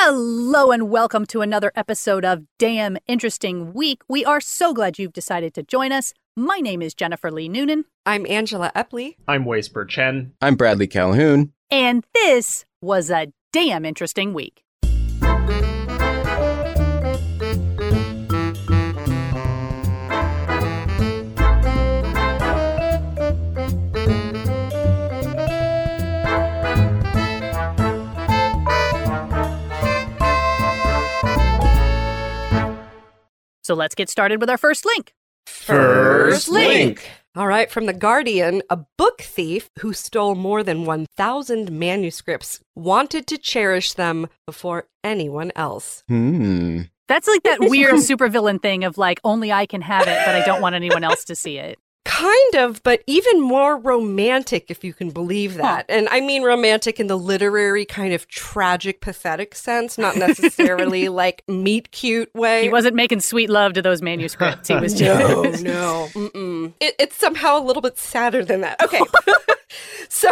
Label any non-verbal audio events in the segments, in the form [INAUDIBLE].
Hello and welcome to another episode of Damn Interesting Week. We are so glad you've decided to join us. My name is Jennifer Lee Noonan, I'm Angela Epley. I'm Way Spurr-Chen. I'm Bradley Calhoun. and this was a damn interesting week. So let's get started with our first link. First link. All right, from The Guardian, a book thief who stole more than 1,000 manuscripts wanted to cherish them before anyone else. Hmm. That's like that [LAUGHS] weird supervillain thing of like, only I can have it, but I don't want anyone else to see it. Kind of, but even more romantic, if you can believe that. And I mean romantic in the literary, kind of tragic, pathetic sense, not [LAUGHS] necessarily like meet cute way. He wasn't making sweet love to those manuscripts. He was [LAUGHS] just. no, no. Mm-mm. It, it's somehow a little bit sadder than that. Okay. [LAUGHS] so,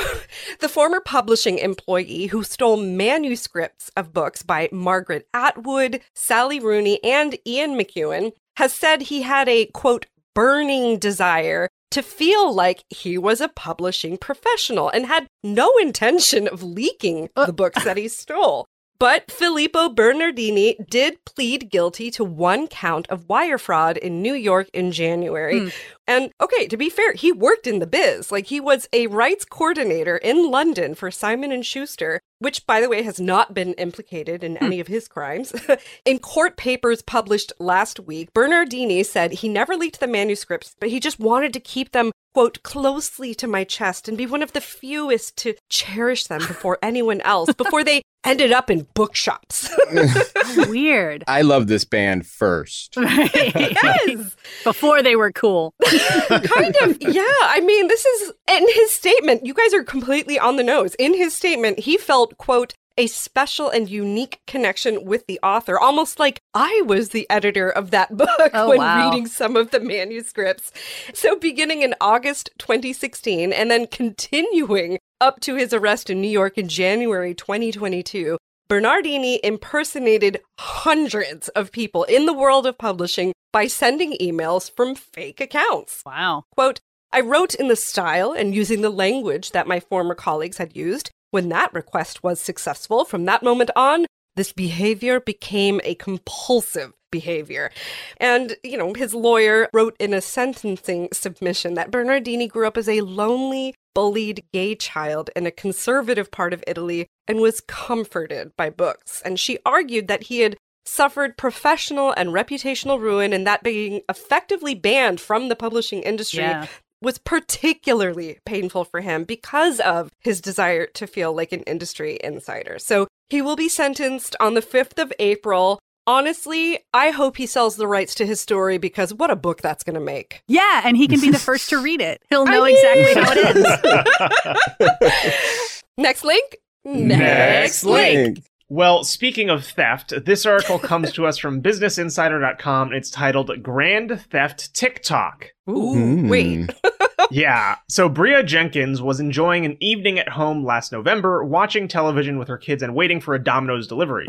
the former publishing employee who stole manuscripts of books by Margaret Atwood, Sally Rooney, and Ian McEwan has said he had a quote, burning desire to feel like he was a publishing professional and had no intention of leaking uh, the books that he stole. But Filippo Bernardini did plead guilty to one count of wire fraud in New York in January. Hmm. And okay, to be fair, he worked in the biz. Like he was a rights coordinator in London for Simon and Schuster, which by the way has not been implicated in hmm. any of his crimes. [LAUGHS] in court papers published last week, Bernardini said he never leaked the manuscripts, but he just wanted to keep them quote closely to my chest and be one of the fewest to cherish them before [LAUGHS] anyone else before they ended up in bookshops. [LAUGHS] Weird. I love this band first. [LAUGHS] yes. Before they were cool. [LAUGHS] kind of yeah i mean this is in his statement you guys are completely on the nose in his statement he felt quote a special and unique connection with the author almost like i was the editor of that book Oh, when wow. reading some of the manuscripts so beginning in august 2016 and then continuing up to his arrest in new york in january 2022 Bernardini impersonated hundreds of people in the world of publishing by sending emails from fake accounts. Wow. Quote, I wrote in the style and using the language that my former colleagues had used. When that request was successful, from that moment on, this behavior became a compulsive behavior. And, you know, his lawyer wrote in a sentencing submission that Bernardini grew up as a lonely, bullied gay child in a conservative part of Italy and was comforted by books. And she argued that he had suffered professional and reputational ruin and that being effectively banned from the publishing industry Yeah. was particularly painful for him because of his desire to feel like an industry insider. So he will be sentenced on the 5th of April. Honestly, I hope he sells the rights to his story because what a book that's going to make. Yeah, and he can be the [LAUGHS] first to read it. He'll I know mean- exactly how it is. [LAUGHS] Next link. Next link. well, speaking of theft, this article comes to us from BusinessInsider.com. It's titled Grand Theft TikTok. Ooh, Hmm. wait. [LAUGHS] yeah. So Bria Jenkins was enjoying an evening at home last November, watching television with her kids and waiting for a Domino's delivery.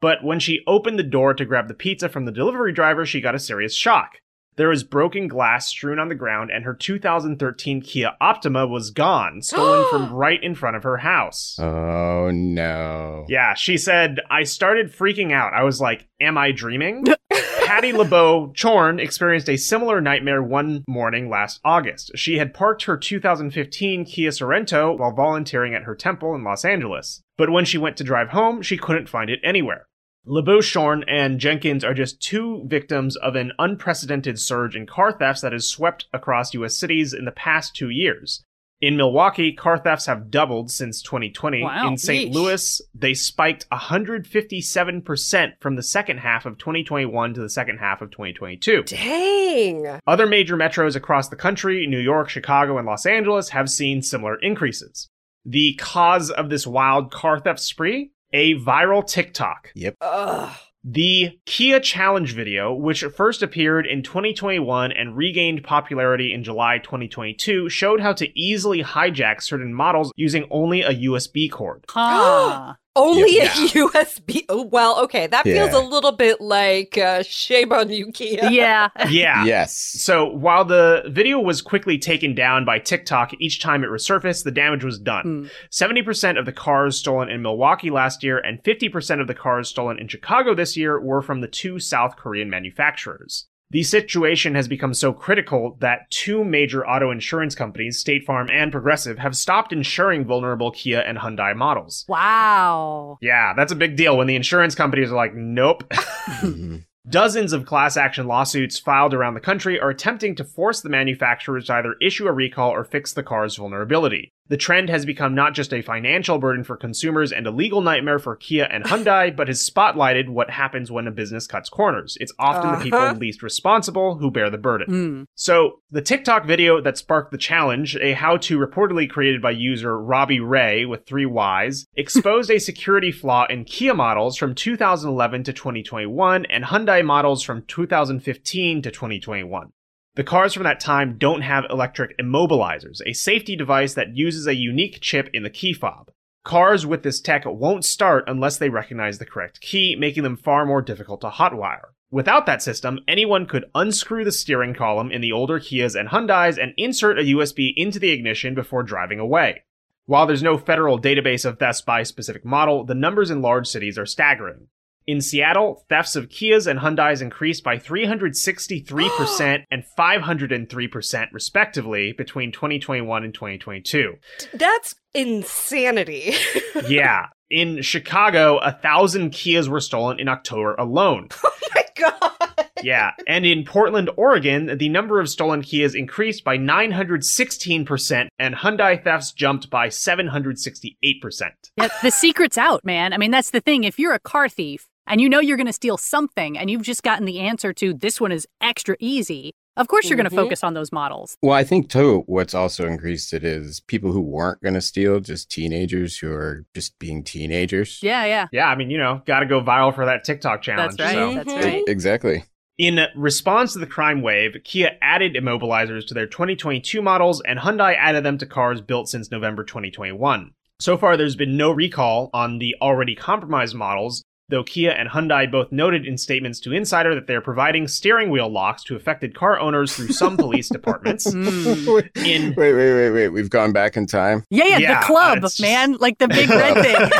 But when she opened the door to grab the pizza from the delivery driver, she got a serious shock. There was broken glass strewn on the ground, and her 2013 Kia Optima was gone, [GASPS] stolen from right in front of her house. Oh no. Yeah, she said, I started freaking out. I was like, Am I dreaming? [LAUGHS] Patty LeBeau Chorn experienced a similar nightmare one morning last August. She had parked her 2015 Kia Sorento while volunteering at her temple in Los Angeles. But when she went to drive home, she couldn't find it anywhere. LeBeau and Jenkins are just two victims of an unprecedented surge in car thefts that has swept across U.S. cities in the past two years. In Milwaukee, car thefts have doubled since 2020. Wow. In St. Yeesh. Louis, they spiked 157% from the second half of 2021 to the second half of 2022. Dang. Other major metros across the country, New York, Chicago, and Los Angeles, have seen similar increases. The cause of this wild car theft spree? A viral TikTok. Ugh. The Kia Challenge video, which first appeared in 2021 and regained popularity in July 2022, showed how to easily hijack certain models using only a USB cord. [GASPS] Huh. Only Yeah. a [LAUGHS] USB. Oh, well, okay. That feels Yeah. a little bit like uh, shame on you, Kia. [LAUGHS] Yeah. Yeah. Yes. So while the video was quickly taken down by TikTok each time it resurfaced, the damage was done. 70% of the cars stolen in Milwaukee last year and 50% of the cars stolen in Chicago this year were from the two South Korean manufacturers. The situation has become so critical that two major auto insurance companies, State Farm and Progressive, have stopped insuring vulnerable Kia and Hyundai models. Wow. Yeah, that's a big deal when the insurance companies are like, nope. [LAUGHS] Mhm. Dozens of class action lawsuits filed around the country are attempting to force the manufacturers to either issue a recall or fix the car's vulnerability. The trend has become not just a financial burden for consumers and a legal nightmare for Kia and Hyundai, but has spotlighted what happens when a business cuts corners. It's often the people Uh-huh. least responsible who bear the burden. Mm. So, the TikTok video that sparked the challenge, a how to reportedly created by user Robbie Ray with three Ys, [LAUGHS] exposed a security flaw in Kia models from 2011 to 2021 and Hyundai models from 2015 to 2021. The cars from that time don't have electric immobilizers, a safety device that uses a unique chip in the key fob. Cars with this tech won't start unless they recognize the correct key, making them far more difficult to hotwire. Without that system, anyone could unscrew the steering column in the older Kias and Hyundais and insert a USB into the ignition before driving away. While there's no federal database of thefts by specific model, the numbers in large cities are staggering. In Seattle, thefts of Kias and Hyundais increased by 363% and 503% respectively between 2021 and 2022. That's insanity. [LAUGHS] yeah. In Chicago, a thousand Kias were stolen in October alone. [LAUGHS] oh my god. Yeah. And in Portland, Oregon, the number of stolen Kias increased by 916%, and Hyundai thefts jumped by 768%. Yeah, the secret's out, man. I mean, that's the thing. If you're a car thief and you know you're going to steal something and you've just gotten the answer to this one is extra easy, of course you're going Mhm. to focus on those models. Well, I think too, what's also increased it is people who weren't going to steal, just teenagers who are just being teenagers. Yeah, yeah. Yeah, I mean, you know, got to go viral for that TikTok challenge. That's right. so. That's Mhm. right. Exactly. In response to the crime wave, Kia added immobilizers to their 2022 models, and Hyundai added them to cars built since November 2021. So far, there's been no recall on the already compromised models, though Kia and Hyundai both noted in statements to Insider that they're providing steering wheel locks to affected car owners through some [LAUGHS] police departments. Mm. wait, In wait, wait, wait, wait. We've gone back in time. Yeah, yeah, Yeah, the club, it's just- man. Like the big red [LAUGHS] thing.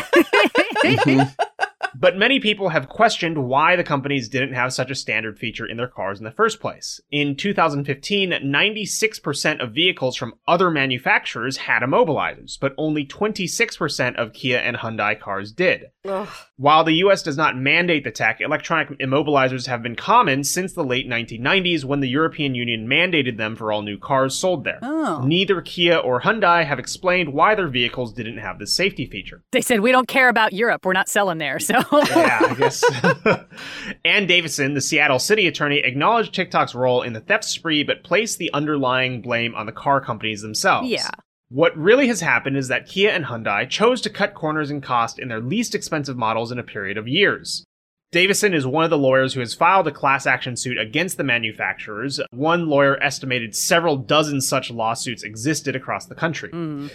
[LAUGHS] Mhm. But many people have questioned why the companies didn't have such a standard feature in their cars in the first place. In 2015, 96% of vehicles from other manufacturers had immobilizers, but only 26% of Kia and Hyundai cars did. Ugh. While the US does not mandate the tech, electronic immobilizers have been common since the late 1990s when the European Union mandated them for all new cars sold there. oh. Neither Kia or Hyundai have explained why their vehicles didn't have this safety feature. They said, we don't care about Europe. We're not selling there. So, yeah, I guess. [LAUGHS] Ann Davison, the Seattle city attorney, acknowledged TikTok's role in the theft spree, but placed the underlying blame on the car companies themselves. yeah. What really has happened is that Kia and Hyundai chose to cut corners in cost in their least expensive models in a period of years. Davison is one of the lawyers who has filed a class action suit against the manufacturers. One lawyer estimated several dozen such lawsuits existed across the country. Mm.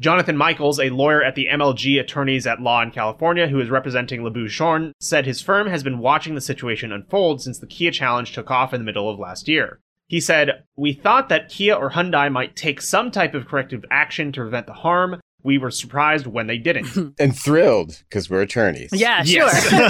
Jonathan Michaels, a lawyer at the MLG Attorneys at Law in California who is representing Labouche said his firm has been watching the situation unfold since the Kia challenge took off in the middle of last year. He said, We thought that Kia or Hyundai might take some type of corrective action to prevent the harm. We were surprised when they didn't. [LAUGHS] And thrilled because we're attorneys. Yeah, Yes. sure.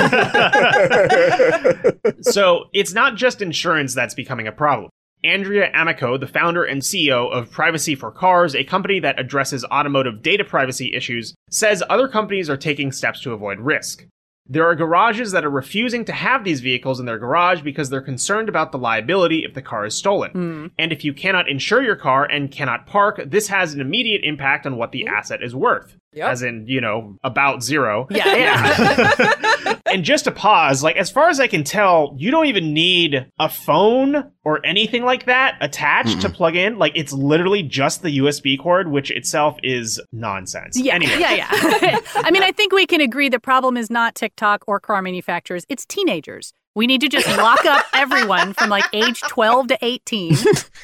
[LAUGHS] [LAUGHS] so it's not just insurance that's becoming a problem. Andrea Amico, the founder and CEO of Privacy for Cars, a company that addresses automotive data privacy issues, says other companies are taking steps to avoid risk. There are garages that are refusing to have these vehicles in their garage because they're concerned about the liability if the car is stolen. Mm. And if you cannot insure your car and cannot park, this has an immediate impact on what the asset is worth. Yep. As in, you know, about zero. Yeah, yeah. [LAUGHS] [LAUGHS] and just to pause, like as far as I can tell, you don't even need a phone or anything like that attached to mm-hmm. plug in. Like it's literally just the USB cord, which itself is nonsense. Yeah, Anyway. yeah, yeah. [LAUGHS] I mean, I think we can agree the problem is not TikTok or car manufacturers, it's teenagers. We need to just lock up everyone from like age 12 to 18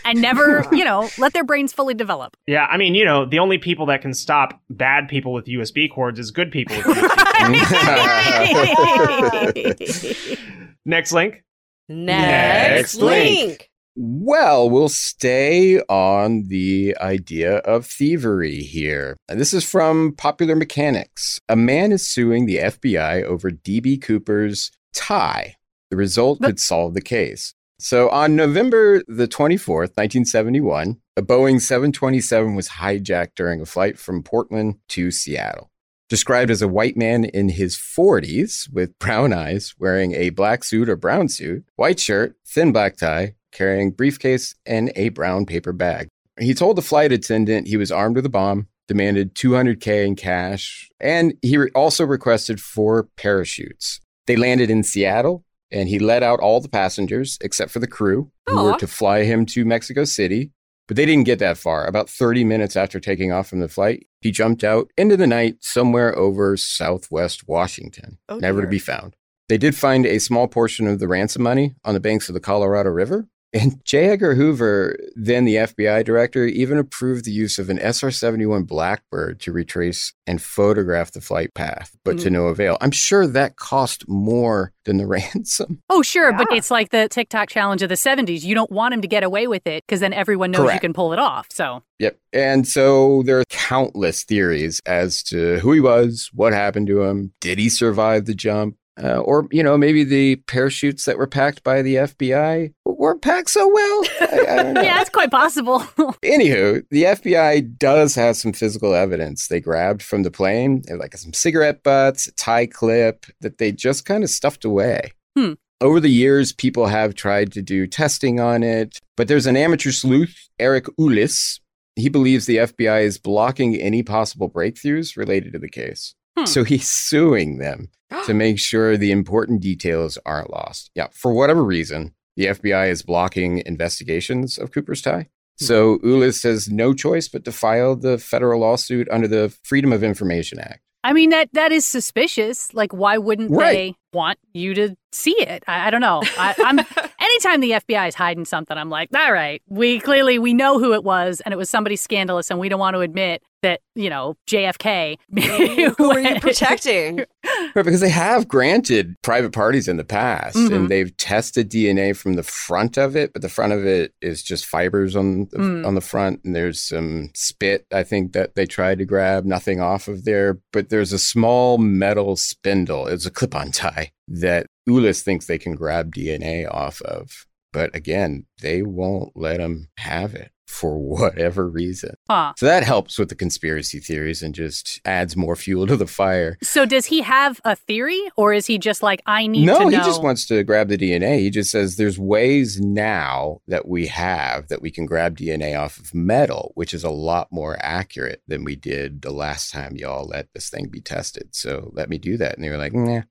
and never, you know, let their brains fully develop. Yeah, I mean, you know, the only people that can stop bad people with USB cords is good people with USB cords. [LAUGHS] Next link. Next, Next link. link. Well, we'll stay on the idea of thievery here. And this is from Popular Mechanics. A man is suing the FBI over DB Cooper's tie. The result But- could solve the case. So on November the 24th, 1971, a Boeing 727 was hijacked during a flight from Portland to Seattle. Described as a white man in his 40s with brown eyes, wearing a black suit or brown suit, white shirt, thin black tie, carrying briefcase and a brown paper bag. He told the flight attendant he was armed with a bomb, demanded 200k in cash, and he re- also requested four parachutes. They landed in Seattle, and he let out all the passengers except for the crew who were to fly him to Mexico City. But they didn't get that far. About 30 minutes after taking off from the flight, he jumped out into the night somewhere over southwest Washington, Oh, never to be found. They did find a small portion of the ransom money on the banks of the Colorado River. And [LAUGHS] J. Edgar Hoover, then the FBI director, even approved the use of an SR 71 Blackbird to retrace and photograph the flight path, but to mm. no avail. I'm sure that cost more than the [LAUGHS] ransom. Oh, sure, but it's like the TikTok challenge of the 70s. You don't want him to get away with it because then everyone knows you can pull it off. So, Yep. And so there are countless theories as to who he was, what happened to him, did he survive the jump? Uh, or, you know, maybe the parachutes that were packed by the FBI weren't packed so well. I, I [LAUGHS] yeah, it's quite possible. [LAUGHS] Anywho, the FBI does have some physical evidence they grabbed from the plane, like some cigarette butts, a tie clip that they just kind of stuffed away. Hmm. Over the years, people have tried to do testing on it, but there's an amateur sleuth, Eric Ulis. He believes the FBI is blocking any possible breakthroughs related to the case. Hmm. So he's suing them to [GASPS] make sure the important details aren't lost. Yeah, for whatever reason, the FBI is blocking investigations of Cooper's tie. So Ulis has no choice but to file the federal lawsuit under the Freedom of Information Act. I mean, that that is suspicious. Like, why wouldn't Right. they want you to see it? I, I don't know. I, I'm [LAUGHS] anytime the FBI is hiding something, I'm like, all right, we clearly we know who it was, and it was somebody scandalous, and we don't want to admit that you know JFK. [LAUGHS] Who are you [LAUGHS] protecting? Right, because they have granted private parties in the past Mhm. and they've tested DNA from the front of it, but the front of it is just fibers on the, Mm. on the front. And there's some spit, I think, that they tried to grab, nothing off of there. But there's a small metal spindle. It's a clip on tie that Ulis thinks they can grab DNA off of. But again, they won't let them have it for whatever reason. Huh. So that helps with the conspiracy theories and just adds more fuel to the fire. So does he have a theory, or is he just like, I need no, to know? he just wants to grab the DNA. He just says there's ways now that we have that we can grab DNA off of metal, which is a lot more accurate than we did the last time y'all let this thing be tested. So let me do that. And they were like, nah,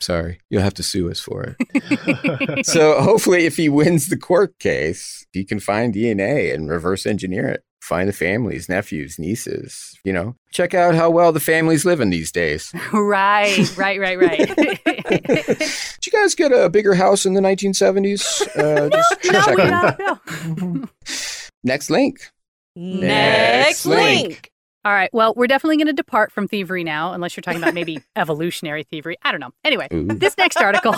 sorry, you'll have to sue us for it. [LAUGHS] so hopefully, if he wins the court case, he can find DNA and reverse engineer it. Find the families, nephews, nieces, you know, check out how well the families living these days. [LAUGHS] right, right, right, right. [LAUGHS] [LAUGHS] Did you guys get a bigger house in the 1970s? Uh, just no, checking. no, no. Next link. Next link. link. All right. Well, we're definitely going to depart from thievery now, unless you're talking about maybe evolutionary thievery. I don't know. Anyway, Ooh. this next article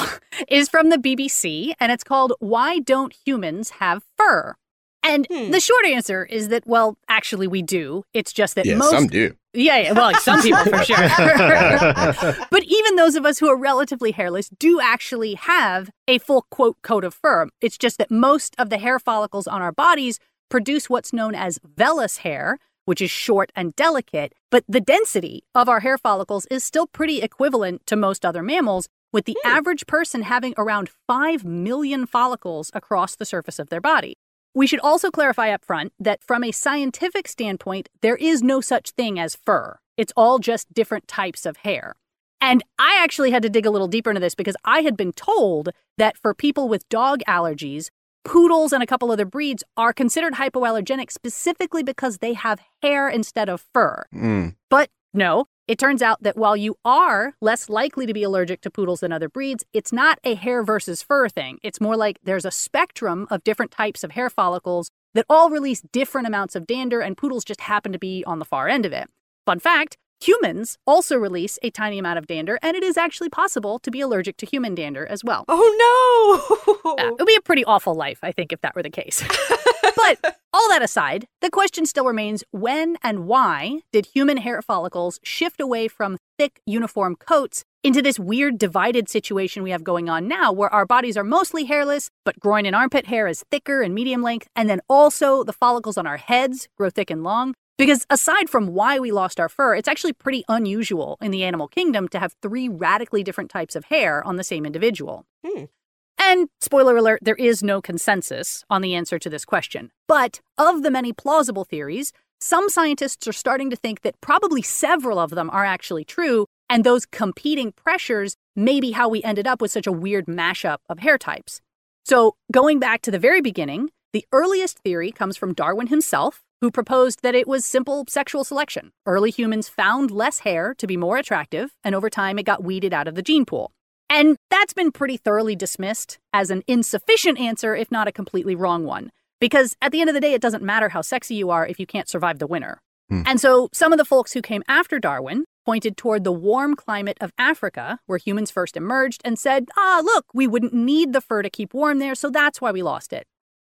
is from the BBC and it's called Why Don't Humans Have Fur? And Hmm. the short answer is that, well, actually, we do. It's just that Yeah, most. some do. Yeah, yeah, well, some people for [LAUGHS] sure. [LAUGHS] but even those of us who are relatively hairless do actually have a full quote coat of fur. It's just that most of the hair follicles on our bodies produce what's known as vellus hair, which is short and delicate, but the density of our hair follicles is still pretty equivalent to most other mammals, with the average person having around 5 million follicles across the surface of their body. We should also clarify up front that from a scientific standpoint, there is no such thing as fur. It's all just different types of hair. And I actually had to dig a little deeper into this because I had been told that for people with dog allergies, poodles and a couple other breeds are considered hypoallergenic specifically because they have hair instead of fur. Mm. But no, it turns out that while you are less likely to be allergic to poodles than other breeds, it's not a hair versus fur thing. It's more like there's a spectrum of different types of hair follicles that all release different amounts of dander, and poodles just happen to be on the far end of it. Fun fact Humans also release a tiny amount of dander, and it is actually possible to be allergic to human dander as well. Oh no! Yeah, it would be a pretty awful life, I think, if that were the case. [LAUGHS] but all that aside, the question still remains when and why did human hair follicles shift away from thick, uniform coats into this weird divided situation we have going on now, where our bodies are mostly hairless, but groin and armpit hair is thicker and medium length, and then also the follicles on our heads grow thick and long? Because aside from why we lost our fur, it's actually pretty unusual in the animal kingdom to have three radically different types of hair on the same individual. Hmm. And spoiler alert, there is no consensus on the answer to this question. But of the many plausible theories, some scientists are starting to think that probably several of them are actually true, and those competing pressures may be how we ended up with such a weird mashup of hair types. So, going back to the very beginning, the earliest theory comes from Darwin himself, who proposed that it was simple sexual selection. Early humans found less hair to be more attractive, and over time it got weeded out of the gene pool. And that's been pretty thoroughly dismissed as an insufficient answer, if not a completely wrong one. Because at the end of the day, it doesn't matter how sexy you are if you can't survive the winter. Hmm. And so some of the folks who came after Darwin pointed toward the warm climate of Africa, where humans first emerged, and said, ah, look, we wouldn't need the fur to keep warm there, so that's why we lost it.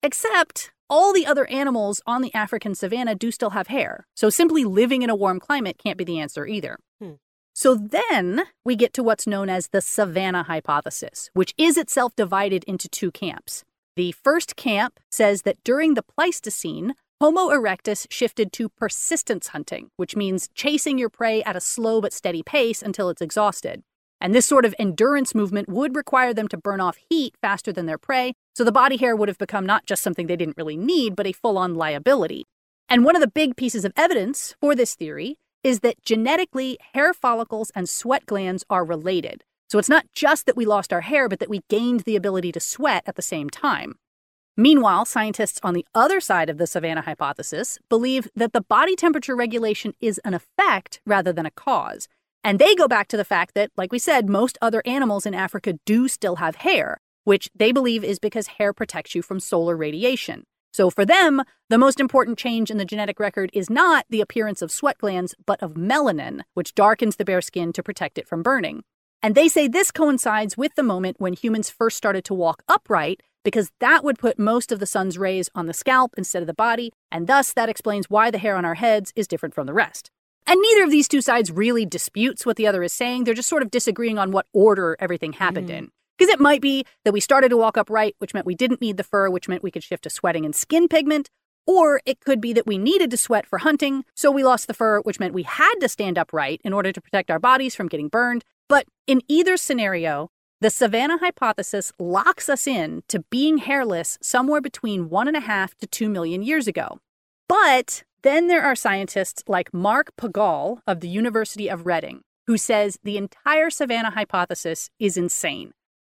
Except all the other animals on the African savanna do still have hair, so simply living in a warm climate can't be the answer either. Hmm. So then we get to what's known as the savanna hypothesis, which is itself divided into two camps. The first camp says that during the Pleistocene, Homo erectus shifted to persistence hunting, which means chasing your prey at a slow but steady pace until it's exhausted. And this sort of endurance movement would require them to burn off heat faster than their prey, so the body hair would have become not just something they didn't really need, but a full on liability. And one of the big pieces of evidence for this theory is that genetically, hair follicles and sweat glands are related. So it's not just that we lost our hair, but that we gained the ability to sweat at the same time. Meanwhile, scientists on the other side of the savanna hypothesis believe that the body temperature regulation is an effect rather than a cause. And they go back to the fact that, like we said, most other animals in Africa do still have hair, which they believe is because hair protects you from solar radiation. So for them, the most important change in the genetic record is not the appearance of sweat glands, but of melanin, which darkens the bare skin to protect it from burning. And they say this coincides with the moment when humans first started to walk upright because that would put most of the sun's rays on the scalp instead of the body, and thus that explains why the hair on our heads is different from the rest. And neither of these two sides really disputes what the other is saying. They're just sort of disagreeing on what order everything happened Mhm. in. Because it might be that we started to walk upright, which meant we didn't need the fur, which meant we could shift to sweating and skin pigment. Or it could be that we needed to sweat for hunting, so we lost the fur, which meant we had to stand upright in order to protect our bodies from getting burned. But in either scenario, the savanna hypothesis locks us in to being hairless somewhere between one and a half to two million years ago. But then there are scientists like Mark Pagel of the University of Reading, who says the entire savanna hypothesis is insane.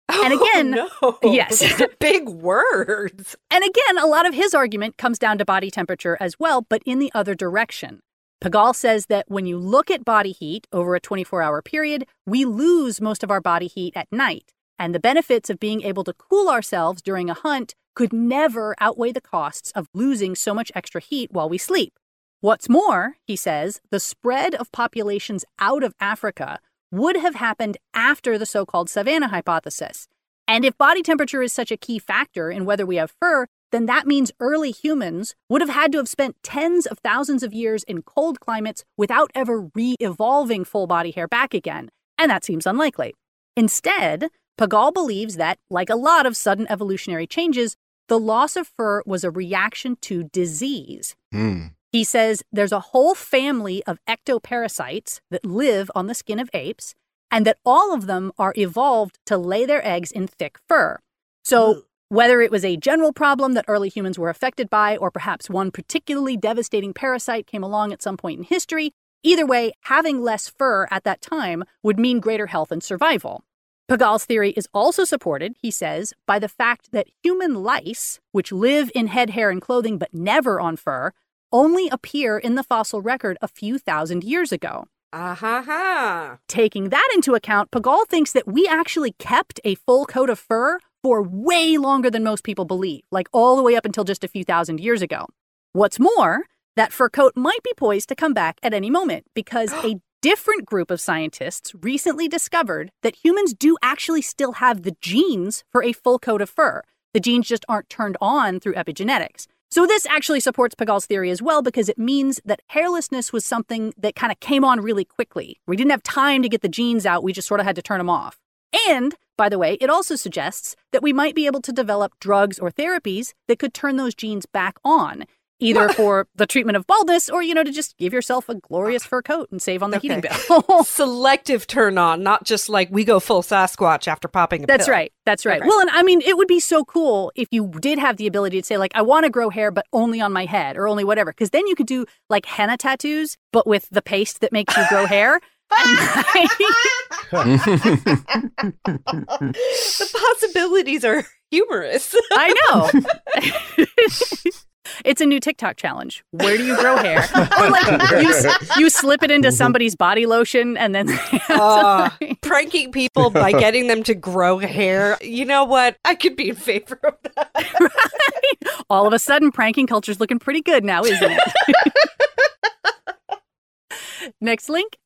And oh, again- oh, no. Yes. Big words. And again, a lot of his argument comes down to body temperature as well, but in the other direction. Pagel says that when you look at body heat over a 24 hour period, we lose most of our body heat at night. And the benefits of being able to cool ourselves during a hunt could never outweigh the costs of losing so much extra heat while we sleep. What's more, he says, the spread of populations out of Africa would have happened after the so called savanna hypothesis. And if body temperature is such a key factor in whether we have fur, then that means early humans would have had to have spent tens of thousands of years in cold climates without ever re evolving full body hair back again. And that seems unlikely. Instead, Pagel believes that, like a lot of sudden evolutionary changes, the loss of fur was a reaction to disease. Hmm. He says there's a whole family of ectoparasites that live on the skin of apes, and that all of them are evolved to lay their eggs in thick fur. So, whether it was a general problem that early humans were affected by, or perhaps one particularly devastating parasite came along at some point in history, either way, having less fur at that time would mean greater health and survival. Pagel's theory is also supported, he says, by the fact that human lice, which live in head hair and clothing but never on fur, only appear in the fossil record a few thousand years ago. Ah ha ha. Taking that into account, Pagel thinks that we actually kept a full coat of fur for way longer than most people believe, like all the way up until just a few thousand years ago. What's more, that fur coat might be poised to come back at any moment because [GASPS] a different group of scientists recently discovered that humans do actually still have the genes for a full coat of fur. The genes just aren't turned on through epigenetics. So, this actually supports Pagels's theory as well because it means that hairlessness was something that kind of came on really quickly. We didn't have time to get the genes out, we just sort of had to turn them off. And, by the way, it also suggests that we might be able to develop drugs or therapies that could turn those genes back on, either [LAUGHS] for the treatment of baldness or, you know, to just give yourself a glorious fur coat and save on the heating bill. [LAUGHS] Selective turn on, not just like we go full Sasquatch after popping a That's pill. right. That's right. Okay. Well, and I mean, it would be so cool if you did have the ability to say, like, I want to grow hair, but only on my head or only whatever. Because then you could do like henna tattoos, but with the paste that makes you grow hair. [LAUGHS] The possibilities are humorous. I know. It's a new TikTok challenge. Where do you grow hair? Or like you, you slip it into somebody's body lotion and then Uh, [LAUGHS] pranking people by [LAUGHS] getting them to grow hair. You know what? I could be in favor of that. all of a sudden pranking culture's looking pretty good now, isn't it? [LAUGHS] Next link.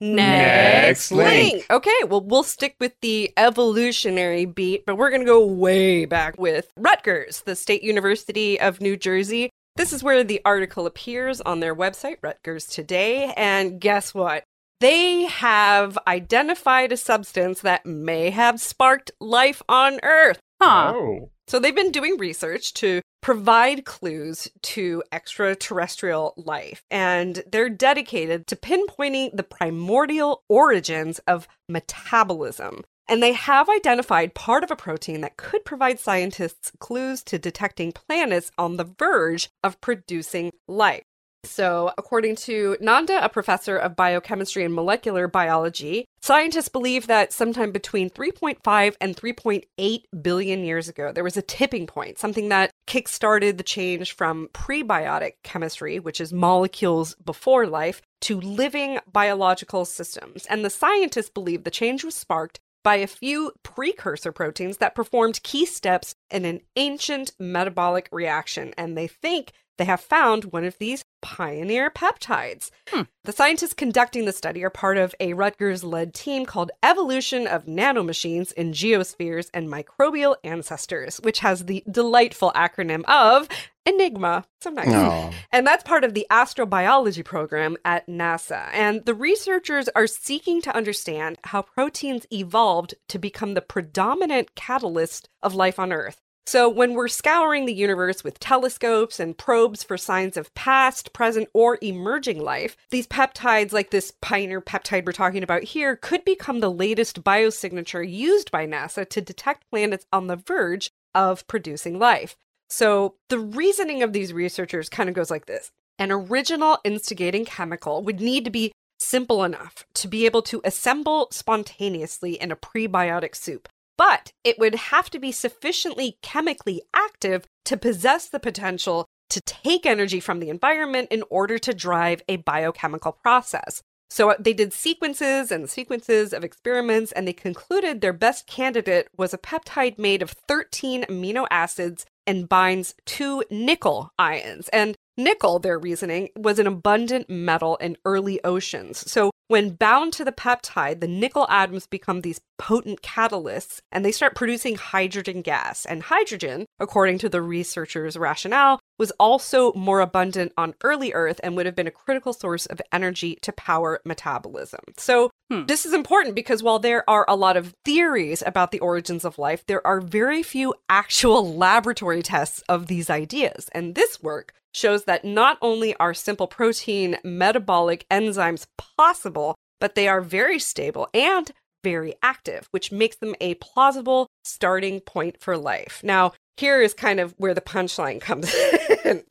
Next link. Okay, well, we'll stick with the evolutionary beat, but we're going to go way back with Rutgers, the State University of New Jersey. This is where the article appears on their website, Rutgers Today. And guess what? They have identified a substance that may have sparked life on Earth. Huh. Oh. So they've been doing research to provide clues to extraterrestrial life, and they're dedicated to pinpointing the primordial origins of metabolism. And they have identified part of a protein that could provide scientists clues to detecting planets on the verge of producing life. So, according to Nanda, a professor of biochemistry and molecular biology, scientists believe that sometime between 3.5 and 3.8 billion years ago, there was a tipping point, something that kickstarted the change from prebiotic chemistry, which is molecules before life, to living biological systems. And the scientists believe the change was sparked by a few precursor proteins that performed key steps in an ancient metabolic reaction. And they think they have found one of these pioneer peptides. Hmm. The scientists conducting the study are part of a Rutgers led team called Evolution of Nanomachines in Geospheres and Microbial Ancestors, which has the delightful acronym of Enigma. So nice. Aw. And that's part of the astrobiology program at NASA. And the researchers are seeking to understand how proteins evolved to become the predominant catalyst of life on Earth. So, when we're scouring the universe with telescopes and probes for signs of past, present, or emerging life, these peptides, like this pioneer peptide we're talking about here, could become the latest biosignature used by NASA to detect planets on the verge of producing life. So, the reasoning of these researchers kind of goes like this An original instigating chemical would need to be simple enough to be able to assemble spontaneously in a prebiotic soup, but it would have to be sufficiently chemically active to possess the potential to take energy from the environment in order to drive a biochemical process. So uh, they did sequences and sequences of experiments, and they concluded their best candidate was a peptide made of 13 amino acids and binds two nickel ions. And nickel, their reasoning, was an abundant metal in early oceans. So when bound to the peptide, the nickel atoms become these potent catalysts and they start producing hydrogen gas. And hydrogen, according to the researchers' rationale, was also more abundant on early Earth and would have been a critical source of energy to power metabolism. So, Hmm. this is important because while there are a lot of theories about the origins of life, there are very few actual [LAUGHS] laboratory tests of these ideas. And this work shows that not only are simple protein metabolic enzymes possible, but they are very stable and very active, which makes them a plausible starting point for life. Now, here is kind of where the punchline comes [LAUGHS] in.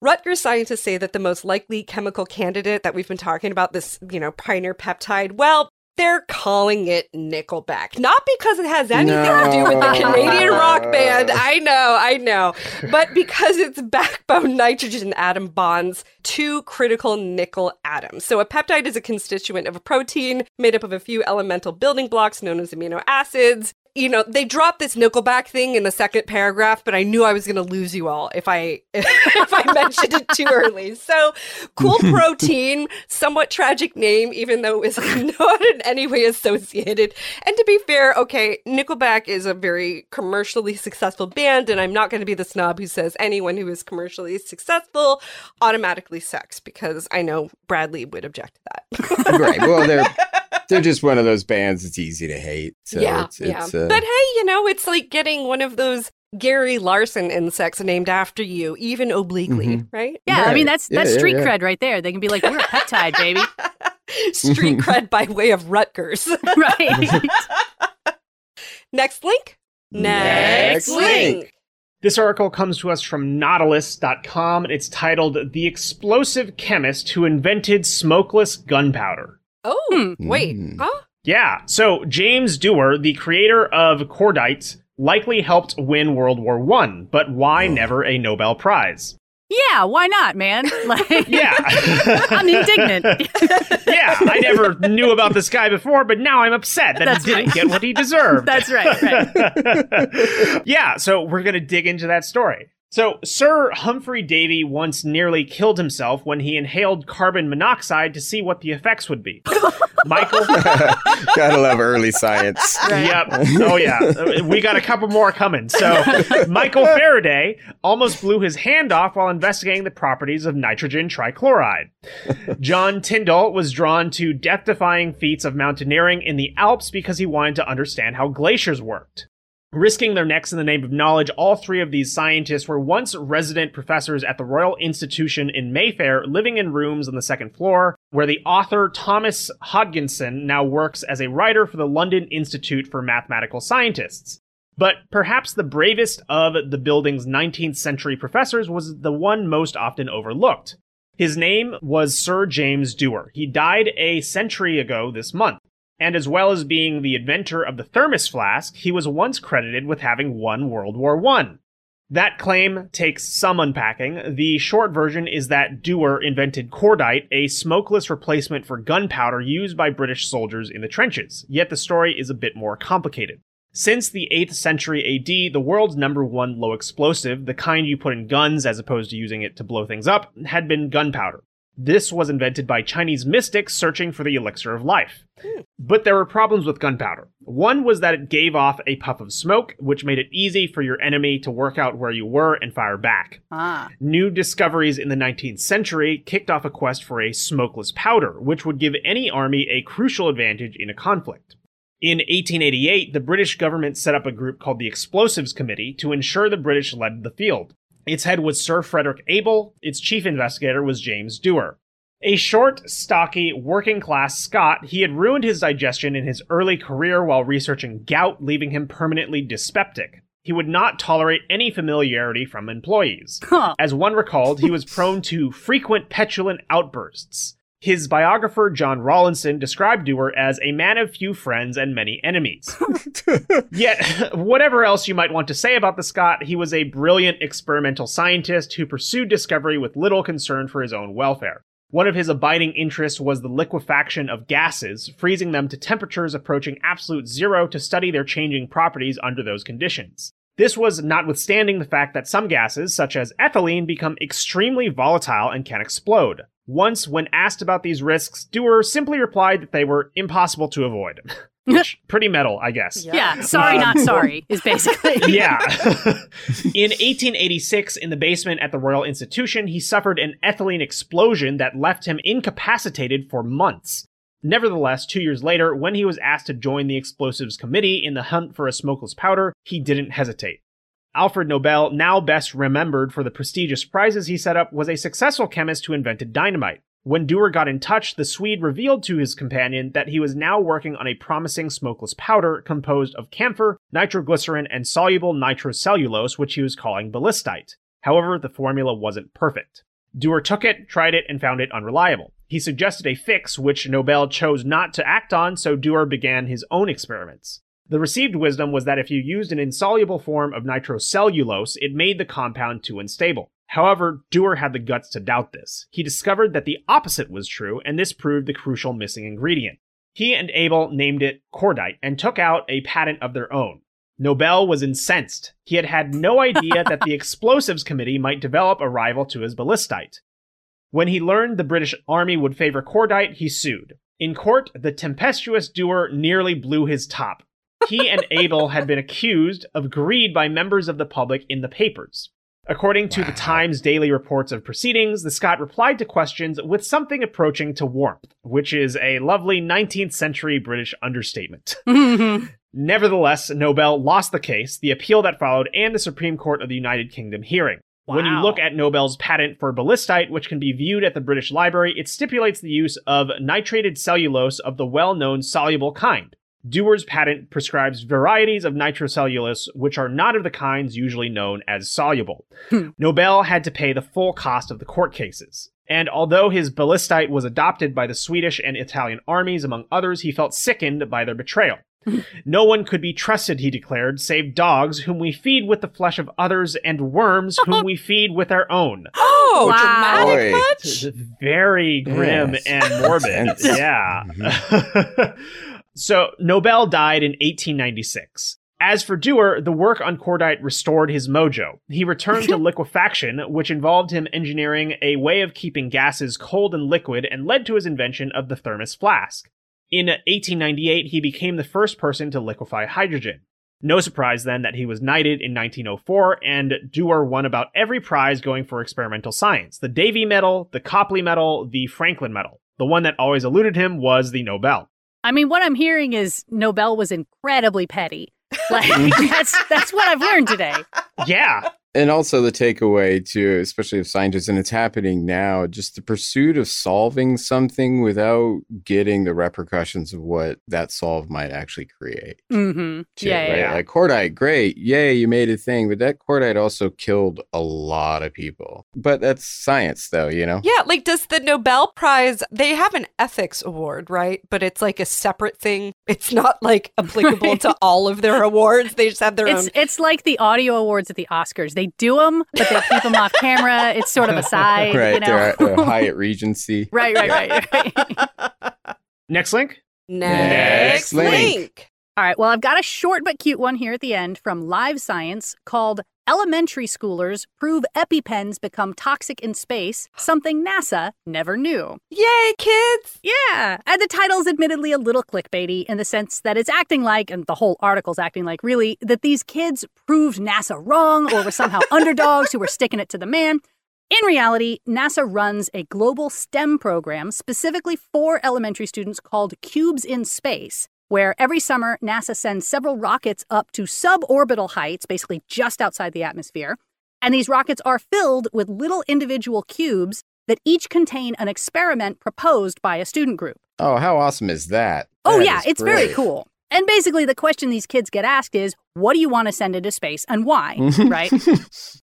Rutgers scientists say that the most likely chemical candidate that we've been talking about, this, you know, pioneer peptide, well, they're calling it Nickelback. Not because it has anything to do with the Canadian rock [LAUGHS] band. I know, I know. But because its backbone nitrogen atom bonds two critical nickel atoms. So a peptide is a constituent of a protein made up of a few elemental building blocks known as amino acids. You know, they dropped this Nickelback thing in the second paragraph, but I knew I was going to lose you all if I [LAUGHS] if I mentioned it too early. So, Cool [LAUGHS] Protein, somewhat tragic name, even though it was [LAUGHS] not in any way associated. And to be fair, okay, Nickelback is a very commercially successful band, and I'm not going to be the snob who says anyone who is commercially successful automatically sucks because I know Bradley would object to that. right. Well, they're they're just one of those bands it's easy to hate. So yeah, it's, yeah. it's, uh, but hey, you know, it's like getting one of those Gary Larson insects named after you, even obliquely, Mhm. right? Yeah, I mean that's that's yeah, street yeah. cred right there. They can be like, "We're a peptide, baby." [LAUGHS] Street [LAUGHS] cred by way of Rutgers. [LAUGHS] right? Next link. Next link. This article comes to us from Nautilus.com and it's titled The Explosive Chemist Who Invented Smokeless Gunpowder. Oh, wait. Mm. Huh? Yeah, so James Dewar, the creator of Cordite, likely helped win World War One, but why Oh. never a Nobel Prize? yeah, why not, man? [LAUGHS] Like, Yeah. [LAUGHS] I'm indignant. [LAUGHS] yeah, I never knew about this guy before, but now I'm upset that That's he didn't right. get what he deserved. That's right. Right. yeah, so we're going to dig into that story. So, Sir Humphrey Davy once nearly killed himself when he inhaled carbon monoxide to see what the effects would be. [LAUGHS] Michael? [LAUGHS] Gotta love early science. Yep. Oh, yeah. We got a couple more coming. So, [LAUGHS] Michael Faraday almost blew his hand off while investigating the properties of nitrogen trichloride. John Tyndall was drawn to death defying feats of mountaineering in the Alps because he wanted to understand how glaciers worked. Risking their necks in the name of knowledge, all three of these scientists were once resident professors at the Royal Institution in Mayfair, living in rooms on the second floor, where the author Thomas Hodgkinson now works as a writer for the London Institute for Mathematical Sciences. But perhaps the bravest of the building's 19th century professors was the one most often overlooked. His name was Sir James Dewar. He died a century ago this month. And as well as being the inventor of the thermos flask, he was once credited with having won World War I. That claim takes some unpacking. The short version is that Dewar invented cordite, a smokeless replacement for gunpowder used by British soldiers in the trenches. Yet the story is a bit more complicated. Since the 8th century AD, the world's number one low explosive, the kind you put in guns as opposed to using it to blow things up, had been gunpowder. This was invented by Chinese mystics searching for the elixir of life. But there were problems with gunpowder. One was that it gave off a puff of smoke, which made it easy for your enemy to work out where you were and fire back. Ah. New discoveries in the 19th century kicked off a quest for a smokeless powder, which would give any army a crucial advantage in a conflict. In 1888, the British government set up a group called the Explosives Committee to ensure the British led the field. Its head was Sir Frederick Abel, its chief investigator was James Dewar. A short, stocky, working class Scot, he had ruined his digestion in his early career while researching gout, leaving him permanently dyspeptic. He would not tolerate any familiarity from employees. Huh. As one recalled, he was prone to frequent petulant outbursts. His biographer, John Rawlinson, described Dewar as a man of few friends and many enemies. [LAUGHS] Yet, [LAUGHS] whatever else you might want to say about the Scot, he was a brilliant experimental scientist who pursued discovery with little concern for his own welfare. One of his abiding interests was the liquefaction of gases, freezing them to temperatures approaching absolute zero to study their changing properties under those conditions. This was notwithstanding the fact that some gases, such as ethylene, become extremely volatile and can explode. Once, when asked about these risks, Dewar simply replied that they were impossible to avoid. [LAUGHS] Which, pretty metal, I guess. Yeah. Sorry, Um, not sorry is basically. [LAUGHS] Yeah. [LAUGHS] in 1886, in the basement at the Royal Institution, he suffered an ethylene explosion that left him incapacitated for months. Nevertheless, two years later, when he was asked to join the explosives committee in the hunt for a smokeless powder, he didn't hesitate. Alfred Nobel, now best remembered for the prestigious prizes he set up, was a successful chemist who invented dynamite. When Dewar got in touch, the Swede revealed to his companion that he was now working on a promising smokeless powder composed of camphor, nitroglycerin, and soluble nitrocellulose, which he was calling ballistite. However, the formula wasn't perfect. Dewar took it, tried it, and found it unreliable. He suggested a fix, which Nobel chose not to act on, so Dewar began his own experiments. The received wisdom was that if you used an insoluble form of nitrocellulose, it made the compound too unstable. However, Dewar had the guts to doubt this. He discovered that the opposite was true, and this proved the crucial missing ingredient. He and Abel named it cordite and took out a patent of their own. Nobel was incensed. He had had no idea that the [LAUGHS] explosives committee might develop a rival to his ballistite. When he learned the British Army would favor cordite, he sued. In court, the tempestuous Dewar nearly blew his top. He and [LAUGHS] Abel had been accused of greed by members of the public in the papers. According to Wow. the Times daily reports of proceedings, the Scot replied to questions with something approaching to warmth, which is a lovely 19th century British understatement. [LAUGHS] Nevertheless, Nobel lost the case, the appeal that followed, and the Supreme Court of the United Kingdom hearing. When you look at Nobel's patent for ballistite, which can be viewed at the British Library, it stipulates the use of nitrated cellulose of the well known soluble kind. Dewar's patent prescribes varieties of nitrocellulose which are not of the kinds usually known as soluble. Hmm. Nobel had to pay the full cost of the court cases. And although his ballistite was adopted by the Swedish and Italian armies, among others, he felt sickened by their betrayal. No one could be trusted, he declared, save dogs, whom we feed with the flesh of others, and worms, whom we feed with our own. [GASPS] Oh, Wow. dramatic Boy. much? Very grim Yes. and [LAUGHS] morbid. Intense. yeah. [LAUGHS] so Nobel died in 1896. As for Dewar, the work on cordite restored his mojo. He returned to [LAUGHS] liquefaction, which involved him engineering a way of keeping gases cold and liquid and led to his invention of the thermos flask. In 1898, he became the first person to liquefy hydrogen. No surprise then that he was knighted in 1904, and Dewar won about every prize going for experimental science the Davy Medal, the Copley Medal, the Franklin Medal. The one that always eluded him was the Nobel. I mean, what I'm hearing is Nobel was incredibly petty. [LAUGHS] Like that's that's what I've learned today. Yeah, And also the takeaway too, especially of scientists, and it's happening now, just the pursuit of solving something without getting the repercussions of what that solve might actually create. Mm-hmm. too, Yeah, yeah, right? yeah. Like cordite, great, yay, you made a thing, but that cordite also killed a lot of people. But that's science, though, you know. Yeah, like does the Nobel Prize, they have an ethics award, right? But it's like a separate thing. It's not like applicable [LAUGHS] Right. to all of their awards. They just have their It's own. it's like the audio awards at the Oscars. They do them, but they keep them off camera. It's sort of a side, right, you know. they're, at- they're Hyatt Regency. [LAUGHS] right, right, right, right. [LAUGHS] next link. Next Next link. link. All right. Well, I've got a short but cute one here at the end from Live Science called Elementary Schoolers Prove EpiPens Become Toxic in Space, Something NASA Never Knew. Yay, kids. Yeah. And the title's admittedly a little clickbaity in the sense that it's acting like, and the whole article's acting like, really, that these kids proved NASA wrong or were somehow [LAUGHS] underdogs who were sticking it to the man. In reality, NASA runs a global STEM program specifically for elementary students called Cubes in Space, where every summer NASA sends several rockets up to suborbital heights, basically just outside the atmosphere. And these rockets are filled with little individual cubes that each contain an experiment proposed by a student group. Oh, how awesome is that? Oh, That yeah, it's very cool. And basically, the question these kids get asked is what do you want to send into space and why? [LAUGHS] right?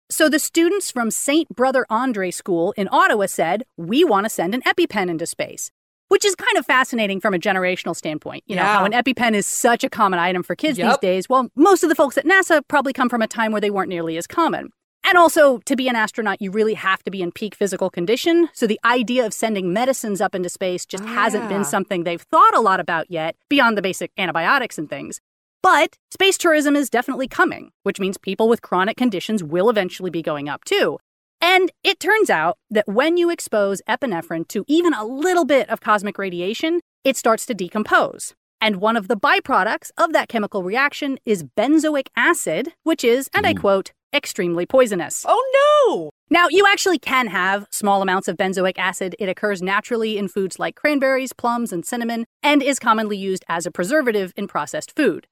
So the students from St. Brother Andre School in Ottawa said, We want to send an EpiPen into space. Which is kind of fascinating from a generational standpoint. You know, Yeah. how an EpiPen is such a common item for kids these days. Well, most of the folks at NASA probably come from a time where they weren't nearly as common. And also, to be an astronaut, you really have to be in peak physical condition. So the idea of sending medicines up into space just Oh, hasn't yeah. been something they've thought a lot about yet, beyond the basic antibiotics and things. But space tourism is definitely coming, which means people with chronic conditions will eventually be going up too. And it turns out that when you expose epinephrine to even a little bit of cosmic radiation, it starts to decompose. And one of the byproducts of that chemical reaction is benzoic acid, which is, and I hmm. quote, extremely poisonous. Oh, no. Now, you actually can have small amounts of benzoic acid. It occurs naturally in foods like cranberries, plums, and cinnamon, and is commonly used as a preservative in processed food.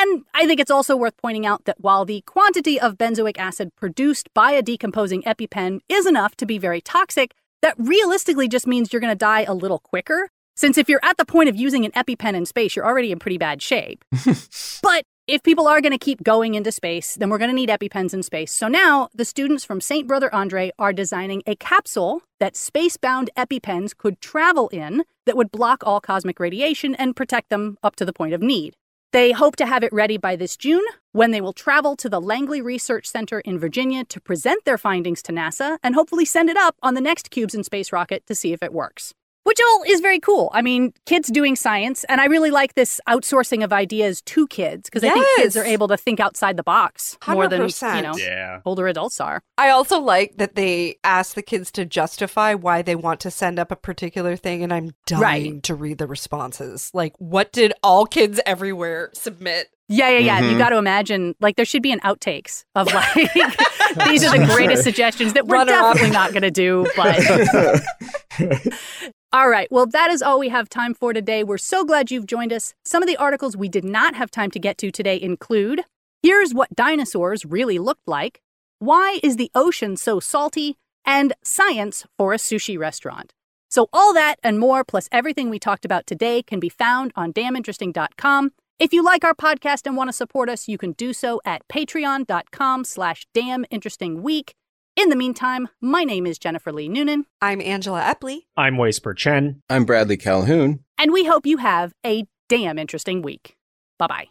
And I think it's also worth pointing out that while the quantity of benzoic acid produced by a decomposing EpiPen is enough to be very toxic, that realistically just means you're going to die a little quicker. Since if you're at the point of using an EpiPen in space, you're already in pretty bad shape. [LAUGHS] But if people are going to keep going into space, then we're going to need EpiPens in space. So now the students from St. Brother Andre are designing a capsule that space-bound EpiPens could travel in that would block all cosmic radiation and protect them up to the point of need. They hope to have it ready by this June when they will travel to the Langley Research Center in Virginia to present their findings to NASA and hopefully send it up on the next Cubes in Space rocket to see if it works. Which all is very cool. I mean, kids doing science, and I really like this outsourcing of ideas to kids because I think kids are able to think outside the box more than you 100%. know Yeah. older adults are. I also like that they ask the kids to justify why they want to send up a particular thing, and I'm dying Right. to read the responses. Like, what did all kids everywhere submit? Yeah, yeah, yeah. You Mhm. got to imagine like there should be an outtakes of like [LAUGHS] these are the [LAUGHS] greatest suggestions that we're Runner up. definitely not going to do, but [LAUGHS] All right. Well, that is all we have time for today. We're so glad you've joined us. Some of the articles we did not have time to get to today include Here's what dinosaurs really looked like, Why is the ocean so salty, and Science for a sushi restaurant. So, all that and more, plus everything we talked about today, can be found on daminteresting.com. If you like our podcast and want to support us, you can do so at patreon.com slash daminterestingweek. In the meantime, my name is Jennifer Lee Noonan. I'm Angela Epley. I'm Way Spurr-Chen. I'm Bradley Calhoun. and we hope you have a damn interesting week. Bye bye.